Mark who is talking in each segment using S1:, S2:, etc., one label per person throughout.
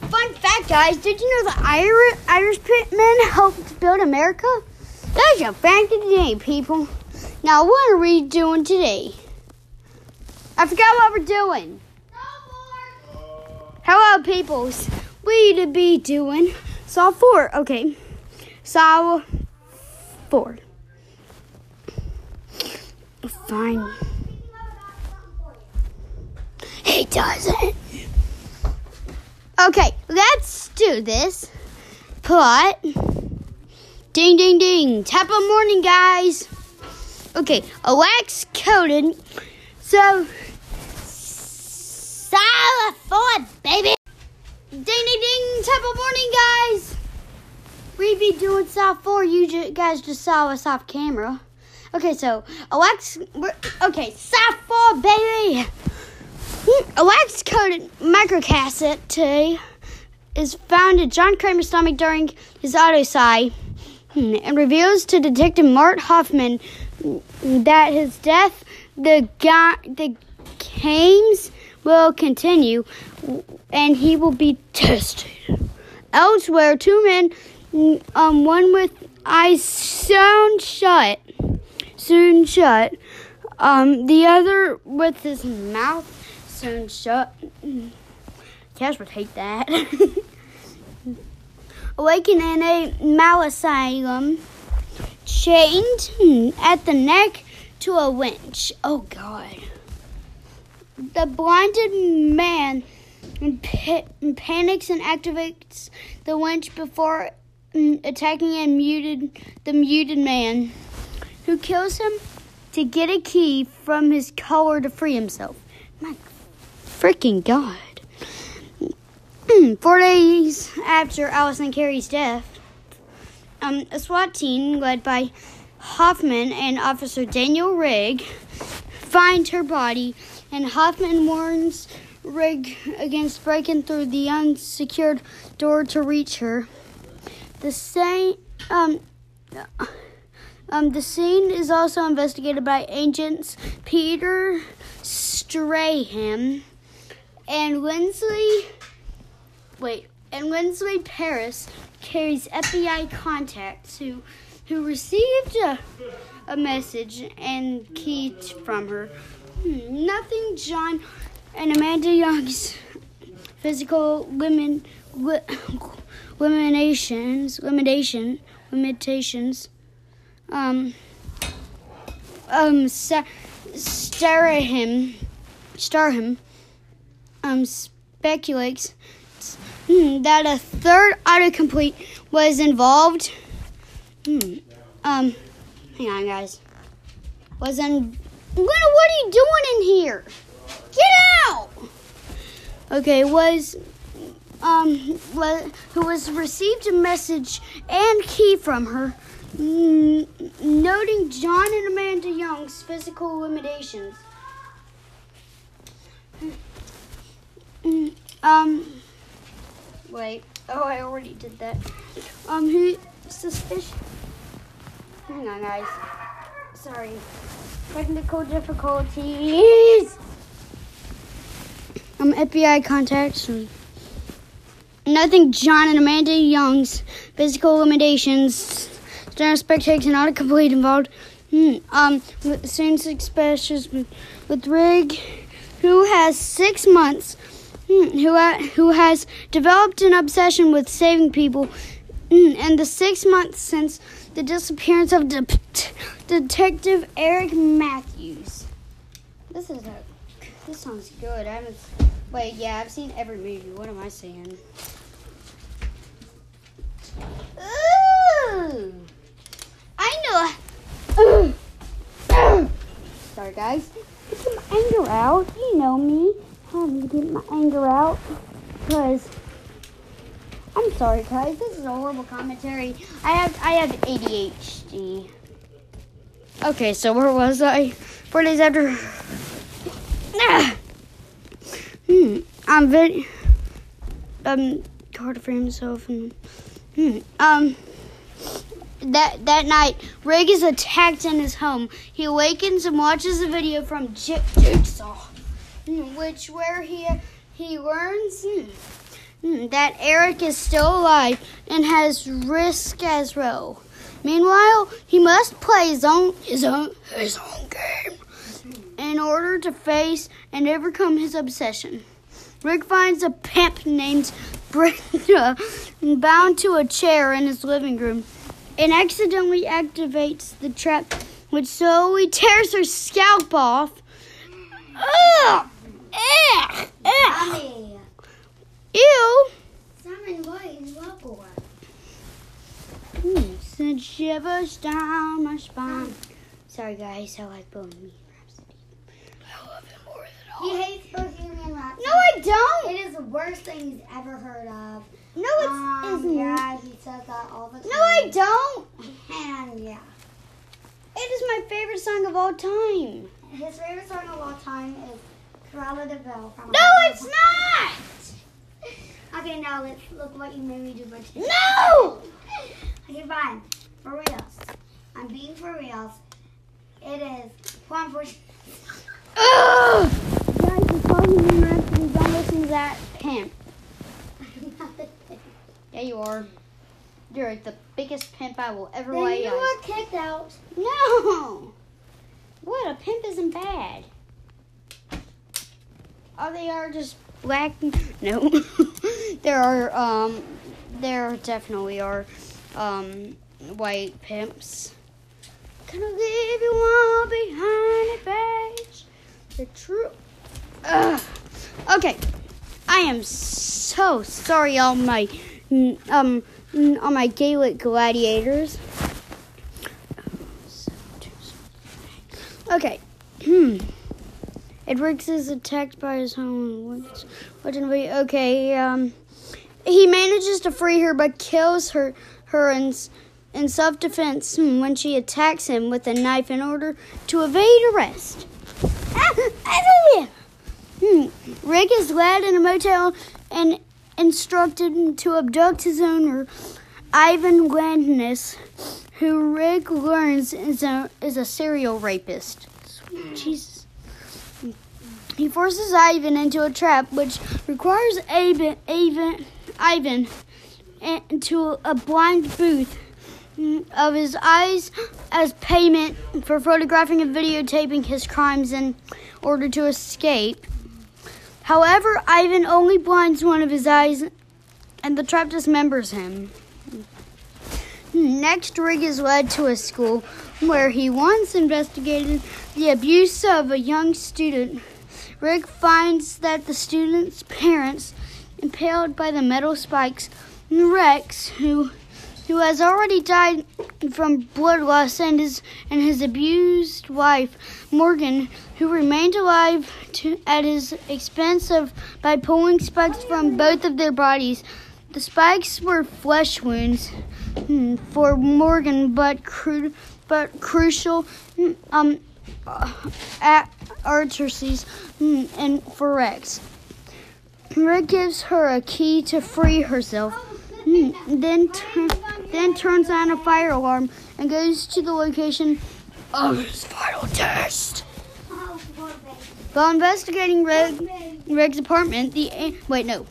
S1: Fun fact, guys, did you know the Irish, Irish pitmen helped build America? That's a fact of the day, people. Now, what are we doing today? I forgot what we're doing. Hello, peoples. We to be doing Saw 4. Okay. Saw 4. Fine. He doesn't. Okay, let's do this. Plot. Ding, ding, ding. Tap of morning, guys. Okay, Alex coded. So, 4, baby. Ding, ding, ding. Top of morning, guys. We be doing Saw 4. You ju- guys just saw us off camera. Okay, so Alex, okay, Saw 4, baby. Alex coded microcassette today is found in John Kramer's stomach during his autopsy hmm, and reveals to Detective Mark Hoffman that his death, the ga- the games will continue and he will be tested. Elsewhere, two men, um, one with eyes soon shut, soon shut, um, the other with his mouth soon shut. Cash would hate that. Awakened in a mal asylum, chained hmm, at the neck to a winch. Oh God. The blinded man pa- panics and activates the winch before mm, attacking and muted the muted man, who kills him to get a key from his collar to free himself. My freaking God. Four days after Allison Kerry's death, um, a SWAT team led by Hoffman and Officer Daniel Rigg find her body, and Hoffman warns Rigg against breaking through the unsecured door to reach her. The same, um, um, the scene is also investigated by agents Peter Strahan and Wensley. Wait, and Wensley Perez carries FBI contacts who who received a, a message and key from her. Hmm, nothing John and Amanda Young's physical limit, li- limitations, limitation, limitations, um, um, star him, star him, um, speculates hmm, that a third autocomplete was involved. Hmm. Um, hang on, guys. Was in. What, are you doing in here? Get out! Okay, was um was, who was received a message and key from her, mm, noting John and Amanda Young's physical limitations. Mm, Um. Wait. Oh, I already did that. Um. Who suspicious? Hang on, guys. Sorry. Technical difficulties. Um. FBI contacts. Nothing. John and Amanda Young's physical limitations. Stern spectators and autocomplete involved. Hmm. Um. With soon suspicious with, Rigg, who has six months who ha- uh, who has developed an obsession with saving people, In the six months since the disappearance of de- Detective Eric Matthews. This is a this sounds good. I haven't. Wait, yeah, I've seen every movie. What am I saying? Ooh, I know. Sorry, guys. Get my anger out. You know me having to get my anger out because I'm sorry, guys. This is a horrible commentary. I have I have ADHD. Okay, so where was I? Four days after. Ah. Hmm. I'm very. Um. Hard for himself and. Hmm. Um. That that night, Rigg is attacked in his home. He awakens and watches a video from Jigsaw which where he he learns hmm, mm, that Eric is still alive and has risk as well. Meanwhile, he must play his own his own his own game in order to face and overcome his obsession. Rick finds a pimp named Brenda bound to a chair in his living room and accidentally activates the trap, which slowly tears her scalp off. Ugh! Ugh! Ugh! Ew!
S2: Salmon white and rubber.
S1: Mm, Send shivers down my spine. Sorry, guys, I like Bohemian Rhapsody. I love it more than all.
S2: He hates Bohemian Rhapsody.
S1: No, I don't.
S2: It is the worst thing he's ever heard of.
S1: No, it's
S2: um,
S1: isn't.
S2: Yeah, he says that all the time.
S1: No, I don't.
S2: And yeah.
S1: It is my favorite song of all time.
S2: His favorite song of all time is Cruella de Vil
S1: No, it's not.
S2: Okay, now let's look what you made me do for today.
S1: No.
S2: Okay, fine. For reals. I'm being for reals. It is one for
S1: Ugh. Guys, it's Bohemian Rhapsody. Don't listen to that pimp. Yeah, you are. You're the biggest pimp I will ever
S2: Then
S1: lay
S2: you
S1: eyes.
S2: were kicked out.
S1: No. What? A pimp isn't bad. Oh, they are just black. No. there are, um, there definitely are, um, white pimps. Gonna leave you all behind page. The. Ugh. Okay. I am so sorry, all my, um, all my Gaelic gladiators. Okay. Hmm. Edwards is attacked by his own. What's, what did we? Okay. Um. He manages to free her, but kills her her in in self defense when she attacks him with a knife in order to evade arrest. Ah. Hmm. Rick is led in a motel and instructed to abduct his owner, Ivan Landsness, who Rick learns is a is a serial rapist. Jesus. He forces Ivan into a trap, which requires Ivan, Ivan, into eh, a blind booth of his eyes as payment for photographing and videotaping his crimes in order to escape. However, Ivan only blinds one of his eyes, and the trap dismembers him. Next, Rick is led to a school where he once investigated the abuse of a young student. Rick finds that the student's parents, impaled by the metal spikes, and Rex, who who has already died from blood loss, and his and his abused wife, Morgan, who remained alive to, at his expense of by pulling spikes from both of their bodies. The spikes were flesh wounds hmm, for Morgan, but cru- but crucial hmm, um uh, hmm, and for Rex. Rick gives her a key to free herself. Hmm, then then turns on a fire alarm and goes to the location of his final test. While investigating Reg, Reg's apartment, the wait no,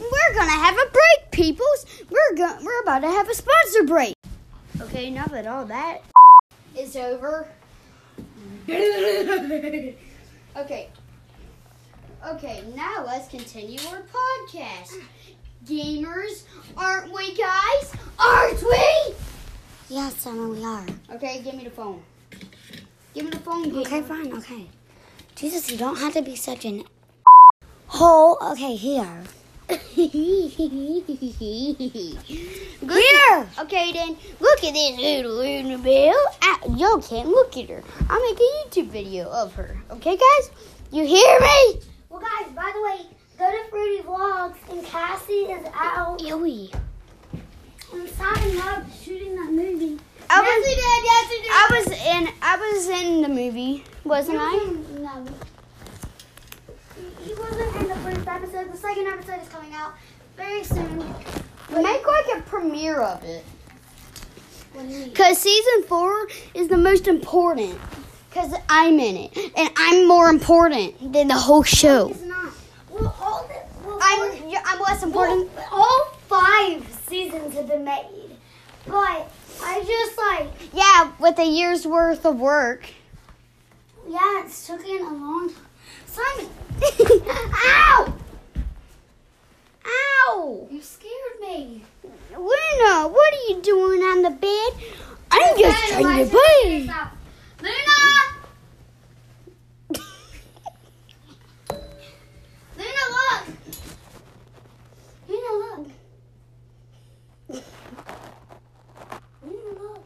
S1: we're gonna have a break, peoples. We're go- we're about to have a sponsor break. Okay, now that all that is over. okay. Okay, now let's continue our podcast. Gamers, aren't we, guys? Aren't we?
S2: Yes, Summer, we are.
S1: Okay, give me the phone. Give me the phone. Gamer.
S2: Okay, fine, okay. Jesus, you don't have to be such an hole. Okay, here.
S1: Here. Okay, then look at this little Annabelle. Ah, y'all can't look at her. I'll make a YouTube video of her. Okay, guys? You hear me?
S2: Well, guys, by the way, go to Fruity Vlogs, and Cassie is out.
S1: Ewy.
S2: And Simon loves shooting that movie.
S1: I
S2: yes,
S1: was,
S2: he did. Yes, did.
S1: I was in. I was in the movie, wasn't I?
S2: No. He wasn't in the first episode. The second episode is coming out very soon.
S1: Make like a premiere of it.
S2: What do you mean?
S1: Cause season four is the most important. Cause I'm in it, and I'm more important than the whole show.
S2: It's not. Well, all the. Well,
S1: I'm- I'm less important.
S2: Well, all five seasons have been made, but I just like
S1: Yeah, with a year's worth of work.
S2: yeah, it's taken a long time. Ow!
S1: Ow!
S2: You scared me.
S1: Luna, what are you doing on the bed? I'm just trying to play.
S2: Luna, Luna, look. Luna, look. Luna, look.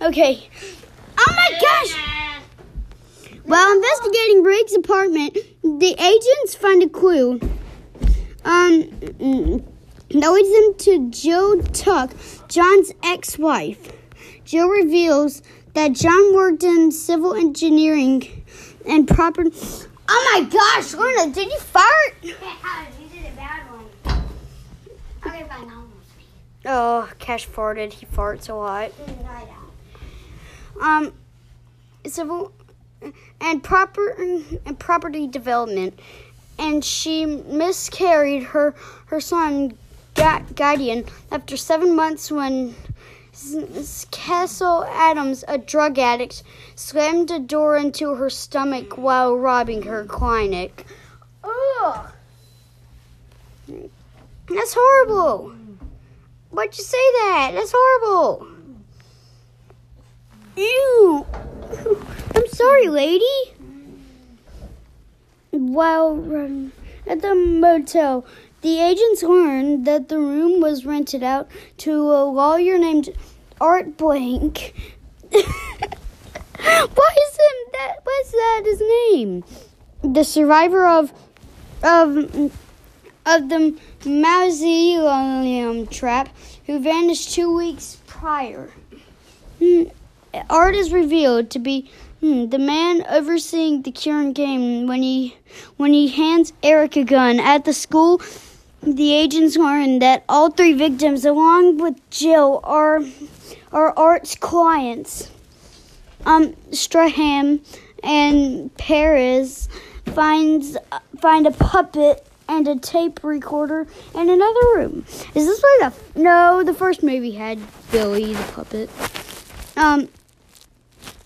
S1: okay. Apartment, the agents find a clue. Um, mm, that leads them to Joe Tuck, John's ex-wife. Joe reveals that John worked in civil engineering and property. Oh my gosh, Luna, did you fart?
S2: you did a bad one. Okay, fine, I'll.
S1: Oh, Cash farted. He farts a lot. Um civil and proper and property development and she miscarried her her son Ga- Gideon after seven months when Castle Adams, a drug addict, slammed a door into her stomach while robbing her clinic. Ugh. That's horrible. Why'd you say that? That's horrible. Ew. Sorry, lady. While um, at the motel, the agents learned that the room was rented out to a lawyer named Art Blank. Why is him that? What's that his name? The survivor of of of the mausoleum trap, who vanished two weeks prior. Hmm. Art is revealed to be hmm, the man overseeing the current game when he when he hands Eric a gun at the school. The agents learn that all three victims, along with Jill, are are Art's clients. Um, Strahan and Perez finds find a puppet and a tape recorder in another room. Is this like the no? The first movie had Billy the puppet. Um,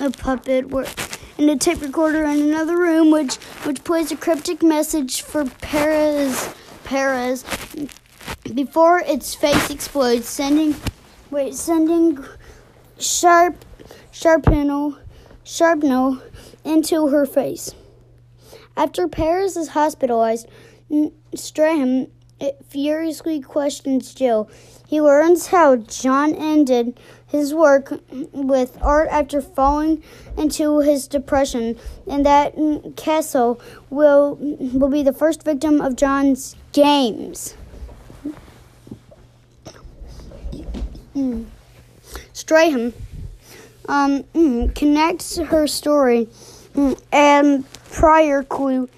S1: a puppet where, and a tape recorder in another room, which which plays a cryptic message for Perez Perez before its face explodes, sending wait sending sharp sharpnel sharpnel into her face. After Perez is hospitalized, N- Strahan eh, furiously questions Jill. He learns how John ended his work with art after falling into his depression, and that Castle will will be the first victim of John's games. Mm. Strahan um, mm, connects her story mm, and prior clue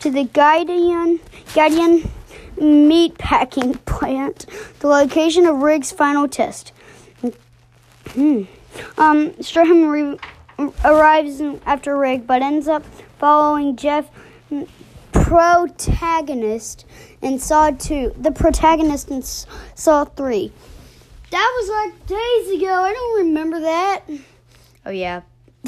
S1: to the Guardian Guardian meatpacking plant, the location of Rigg's final test. Hmm. Um, re- arrives after Rigg, but ends up following Jeff, protagonist in Saw 2. The protagonist in Saw 3. That was like days ago. I don't remember that. Oh, yeah.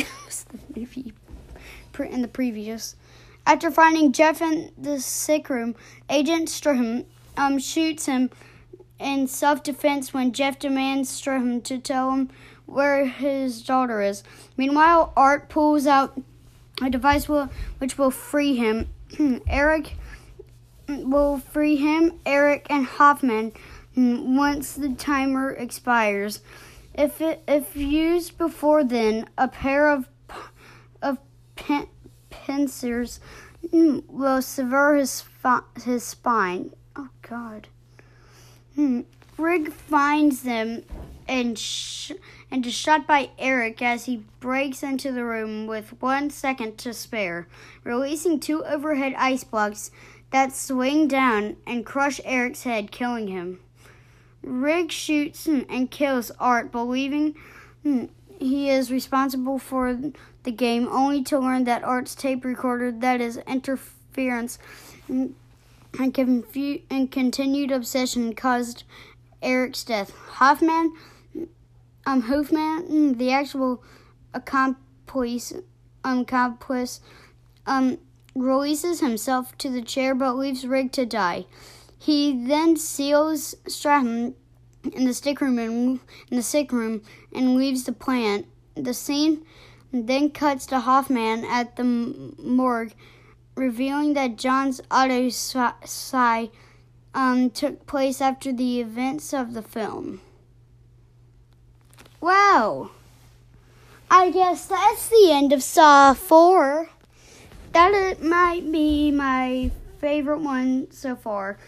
S1: In the previous. After finding Jeff in the sick room, Agent Strahan um, shoots him in self defense when Jeff demands Strahan to tell him where his daughter is. Meanwhile, Art pulls out a device will, which will free him. Eric will free him, Eric, and Hoffman mm, once the timer expires. If it, if used before then, a pair of of pincers mm, will sever his his spine. Oh God. Rigg finds them and sh- and is shot by Eric as he breaks into the room with one second to spare, releasing two overhead ice blocks that swing down and crush Eric's head, killing him. Rigg shoots and kills Art, believing hmm, he is responsible for the game, only to learn that Art's tape recorder that is interference and, confu- and continued obsession caused Eric's death. Hoffman, um, Hoofman, the actual accomplice, um, accomplice, um, releases himself to the chair but leaves Rigg to die. He then seals Stratton in the stick room and in the sick room and leaves the plant. The scene then cuts to Hoffman at the morgue, revealing that John's autopsy um, took place after the events of the film. Wow. I guess that's the end of Saw 4. That it might be my favorite one so far.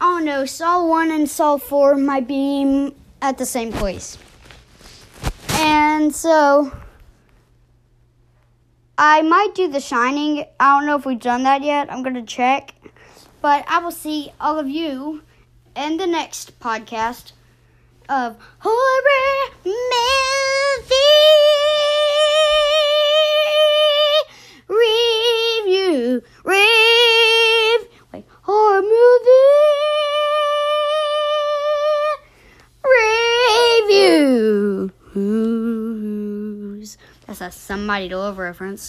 S1: Oh no, Saw 1 and Saw 4 might be at the same place. And so I might do The Shining. I don't know if we've done that yet. I'm going to check. But I will see all of you in the next podcast of Horror Movie Review. Rev. Wait, Horror Movie Reviews. That's a Somebody to Love reference.